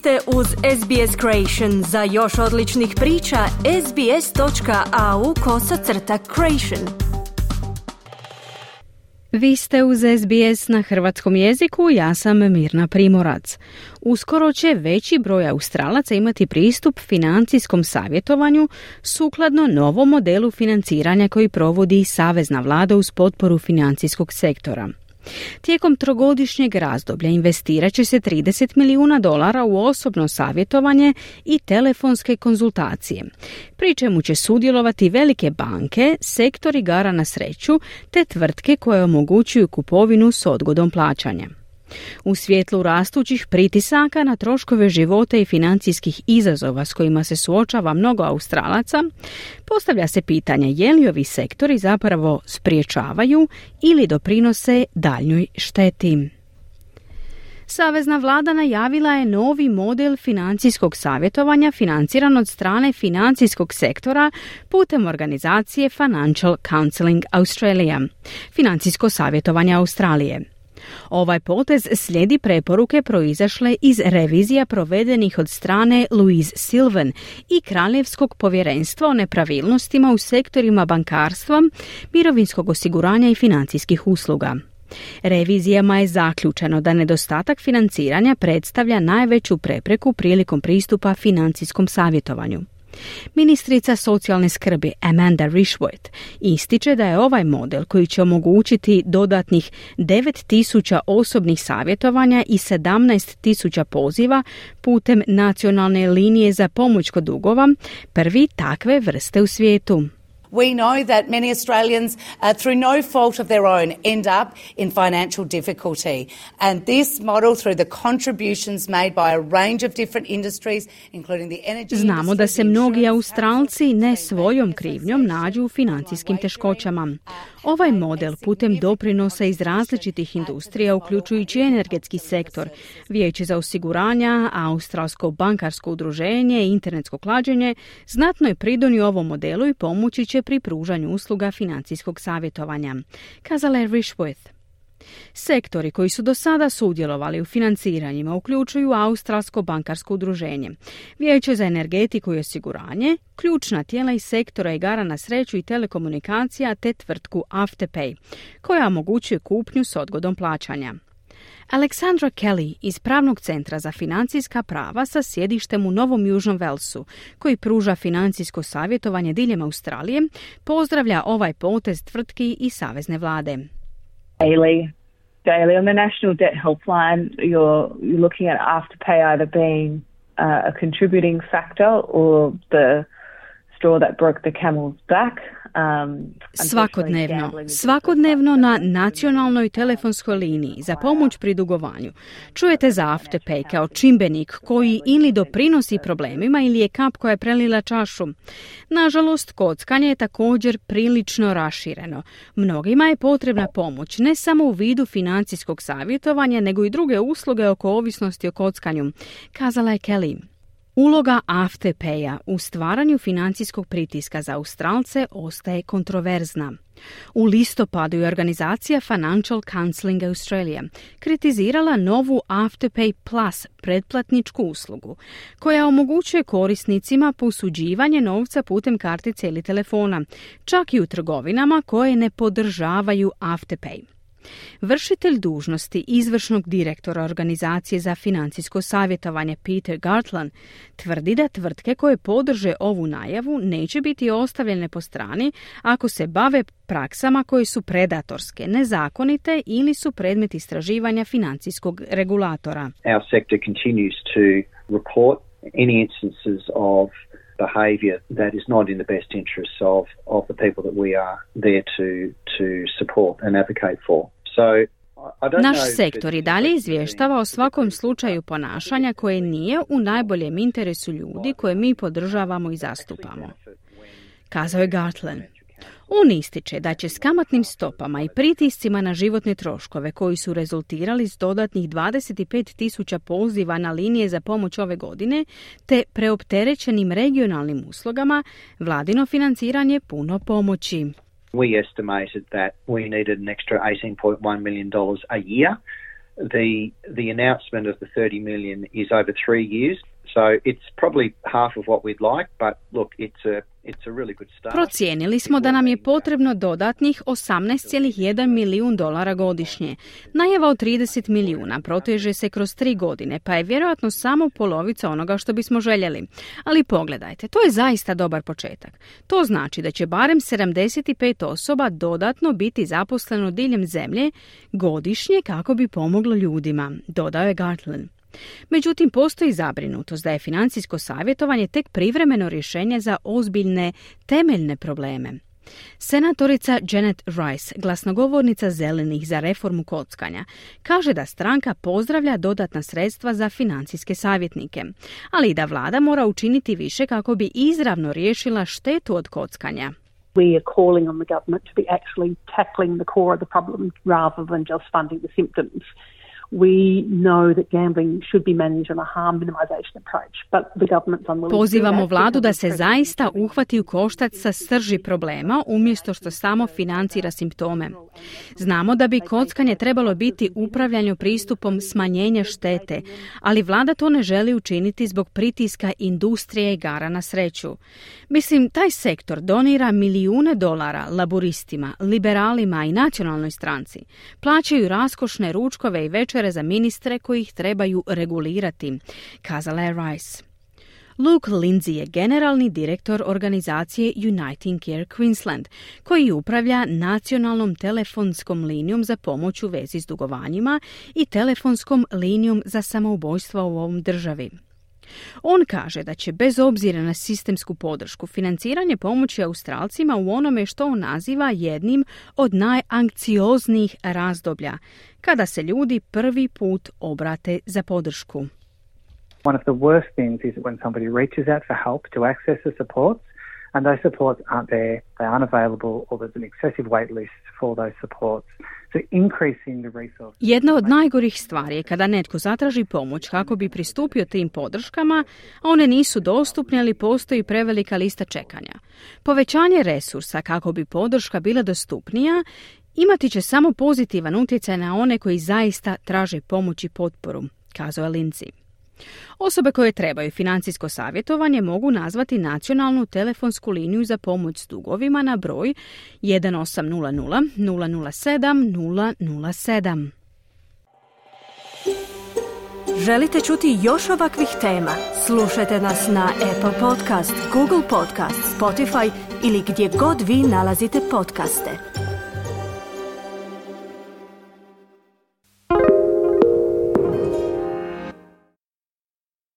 ste uz SBS Creation. Za još odličnih priča, sbs.au kosacrta creation. Vi ste uz SBS na hrvatskom jeziku, ja sam Mirna Primorac. Uskoro će veći broj Australaca imati pristup financijskom savjetovanju sukladno novom modelu financiranja koji provodi Savezna vlada uz potporu financijskog sektora. Tijekom trogodišnjeg razdoblja investirat će se 30 milijuna dolara u osobno savjetovanje i telefonske konzultacije, pri čemu će sudjelovati velike banke, sektor igara na sreću te tvrtke koje omogućuju kupovinu s odgodom plaćanja. U svjetlu rastućih pritisaka na troškove života i financijskih izazova s kojima se suočava mnogo Australaca, postavlja se pitanje je li ovi sektori zapravo spriječavaju ili doprinose daljnjoj šteti. Savezna vlada najavila je novi model financijskog savjetovanja financiran od strane financijskog sektora putem organizacije Financial Counseling Australia, financijsko savjetovanje Australije. Ovaj potez slijedi preporuke proizašle iz revizija provedenih od strane Louise Silvan i Kraljevskog povjerenstva o nepravilnostima u sektorima bankarstva, mirovinskog osiguranja i financijskih usluga. Revizijama je zaključeno da nedostatak financiranja predstavlja najveću prepreku prilikom pristupa financijskom savjetovanju. Ministrica socijalne skrbi Amanda Rishworth ističe da je ovaj model koji će omogućiti dodatnih 9000 osobnih savjetovanja i 17.000 poziva putem nacionalne linije za pomoć kod dugova prvi takve vrste u svijetu. We know that many Australians, uh, through no fault of their own, end up in financial difficulty. And this model, through the contributions made by a range of different industries, including the energy Znamo da se mnogi Australci ne svojom krivnjom nađu u financijskim teškoćama. Ovaj model putem doprinosa iz različitih industrija, uključujući energetski sektor, vijeće za osiguranja, Australsko bankarsko udruženje i internetsko klađenje, znatno je pridonio ovom modelu i pomoći će pri pružanju usluga financijskog savjetovanja, kazala je Rishworth. Sektori koji su do sada sudjelovali u financiranjima uključuju Australsko bankarsko udruženje, Vijeće za energetiku i osiguranje, ključna tijela iz sektora igara na sreću i telekomunikacija te tvrtku Afterpay, koja omogućuje kupnju s odgodom plaćanja. Alexandra Kelly iz Pravnog centra za financijska prava sa sjedištem u Novom Južnom Velsu, koji pruža financijsko savjetovanje diljem Australije, pozdravlja ovaj potez tvrtki i savezne vlade. Daily, daily on the National Debt Helpline, you're, you're looking at afterpay either being uh, a contributing factor or the svakodnevno, svakodnevno na nacionalnoj telefonskoj liniji za pomoć pri dugovanju. Čujete za Afterpay kao čimbenik koji ili doprinosi problemima ili je kap koja je prelila čašu. Nažalost, kockanje je također prilično rašireno. Mnogima je potrebna pomoć ne samo u vidu financijskog savjetovanja, nego i druge usluge oko ovisnosti o kockanju, kazala je Kelly. Uloga Afterpaya u stvaranju financijskog pritiska za Australce ostaje kontroverzna. U listopadu je organizacija Financial Counseling Australia kritizirala novu Afterpay Plus pretplatničku uslugu, koja omogućuje korisnicima posuđivanje novca putem kartice ili telefona, čak i u trgovinama koje ne podržavaju Afterpay. Vršitelj dužnosti izvršnog direktora organizacije za financijsko savjetovanje Peter Gartland tvrdi da tvrtke koje podrže ovu najavu neće biti ostavljene po strani ako se bave praksama koje su predatorske, nezakonite ili su predmet istraživanja financijskog regulatora. Our sector continues to report any instances of behaviour that is not in the best interests of, of the people that we are there to, to support and advocate for. So, naš sektor i dalje izvještava o svakom slučaju ponašanja koje nije u najboljem interesu ljudi koje mi podržavamo i zastupamo. Kazao je Gartland. On ističe da će s kamatnim stopama i pritiscima na životne troškove koji su rezultirali s dodatnih 25 tisuća poziva na linije za pomoć ove godine te preopterećenim regionalnim uslugama, vladino financiranje puno pomoći. We estimated that we needed an extra $18.1 million a year the the announcement of the 30 million is over three years. So it's probably half of what we'd like, but look, it's a Procijenili smo da nam je potrebno dodatnih 18,1 milijun dolara godišnje. Najava od 30 milijuna proteže se kroz tri godine, pa je vjerojatno samo polovica onoga što bismo željeli. Ali pogledajte, to je zaista dobar početak. To znači da će barem 75 osoba dodatno biti zaposleno diljem zemlje godišnje kako bi pomoglo ljudima, dodao je Gartland. Međutim, postoji zabrinutost da je financijsko savjetovanje tek privremeno rješenje za ozbiljne temeljne probleme. Senatorica Janet Rice, glasnogovornica zelenih za reformu kockanja, kaže da stranka pozdravlja dodatna sredstva za financijske savjetnike, ali i da vlada mora učiniti više kako bi izravno riješila štetu od kockanja. We are. We know that gambling should be managed on a harm minimization approach, but the government's unwilling Pozivamo vladu da se zaista uhvati u koštac sa srži problema umjesto što samo financira simptome. Znamo da bi kockanje trebalo biti upravljanje pristupom smanjenja štete, ali vlada to ne želi učiniti zbog pritiska industrije igara na sreću. Mislim, taj sektor donira milijune dolara laboristima, liberalima i nacionalnoj stranci. Plaćaju raskošne ručkove i večer za ministre koji ih trebaju regulirati, kazala je Rice. Luke Lindsay je generalni direktor organizacije Uniting Care Queensland, koji upravlja nacionalnom telefonskom linijom za pomoć u vezi s dugovanjima i telefonskom linijom za samoubojstva u ovom državi. On kaže da će bez obzira na sistemsku podršku financiranje pomoći Australcima u onome što on naziva jednim od najankcioznijih razdoblja, kada se ljudi prvi put obrate za podršku. One of the worst things is when somebody reaches out for help to access the supports and those supports aren't there, they aren't available, or there's an excessive wait list for those supports. Jedna od najgorih stvari je kada netko zatraži pomoć kako bi pristupio tim podrškama, a one nisu dostupne ali postoji prevelika lista čekanja. Povećanje resursa kako bi podrška bila dostupnija imati će samo pozitivan utjecaj na one koji zaista traže pomoć i potporu, kazao je Lindsay. Osobe koje trebaju financijsko savjetovanje mogu nazvati nacionalnu telefonsku liniju za pomoć s dugovima na broj 1800 007 007. Želite čuti još ovakvih tema? Slušajte nas na Apple Podcast, Google Podcast, Spotify ili gdje god vi nalazite podcaste.